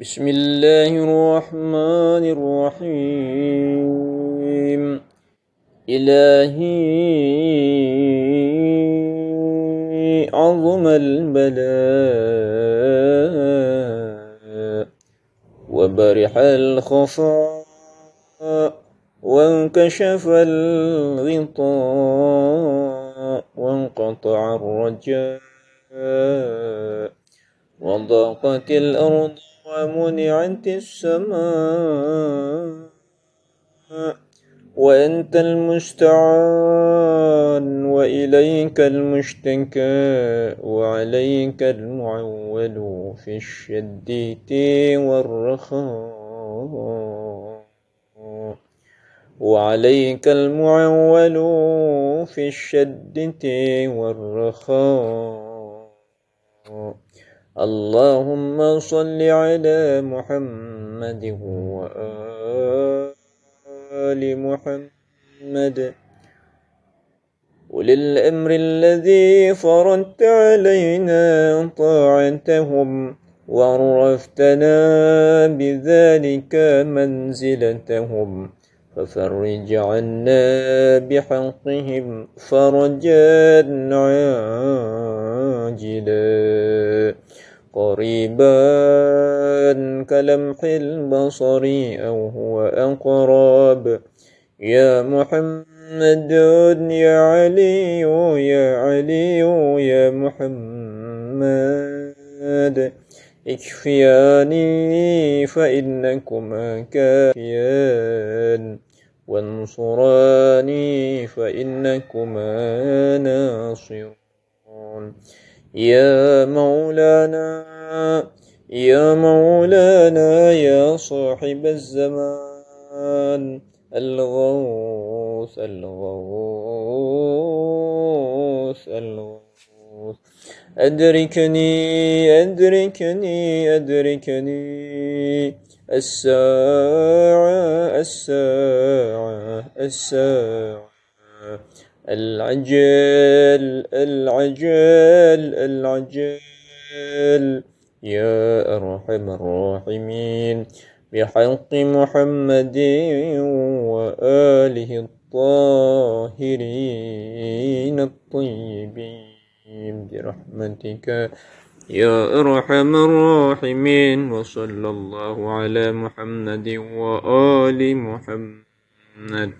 بسم الله الرحمن الرحيم. إلهي عظم البلاء وبرح الخفاء وانكشف الغطاء وانقطع الرجاء وضاقت الأرض ومنعت السماء وأنت المستعان وإليك المشتكى وعليك المعول في الشدة والرخاء وعليك المعول في الشدة والرخاء اللهم صل على محمد وآل محمد. وللأمر الذي فرضت علينا طاعتهم وعرفتنا بذلك منزلتهم. ففرج عنا بحقهم فرجا عاجلا. قريبا كلمح البصر أو هو أقرب. يا محمد يا علي يا علي يا محمد. اكفياني فإنكما كافيان. وانصراني فإنكما ناصرون. يا مولانا يا مولانا يا صاحب الزمان. الغوث الغوث الغوث. أدركني أدركني أدركني. الساعة الساعة الساعة. العجل العجل العجل. يا أرحم الراحمين. بحق محمد وآله الطاهرين الطيبين. برحمتك. يا أرحم الراحمين. وصلى الله على محمد وآل محمد.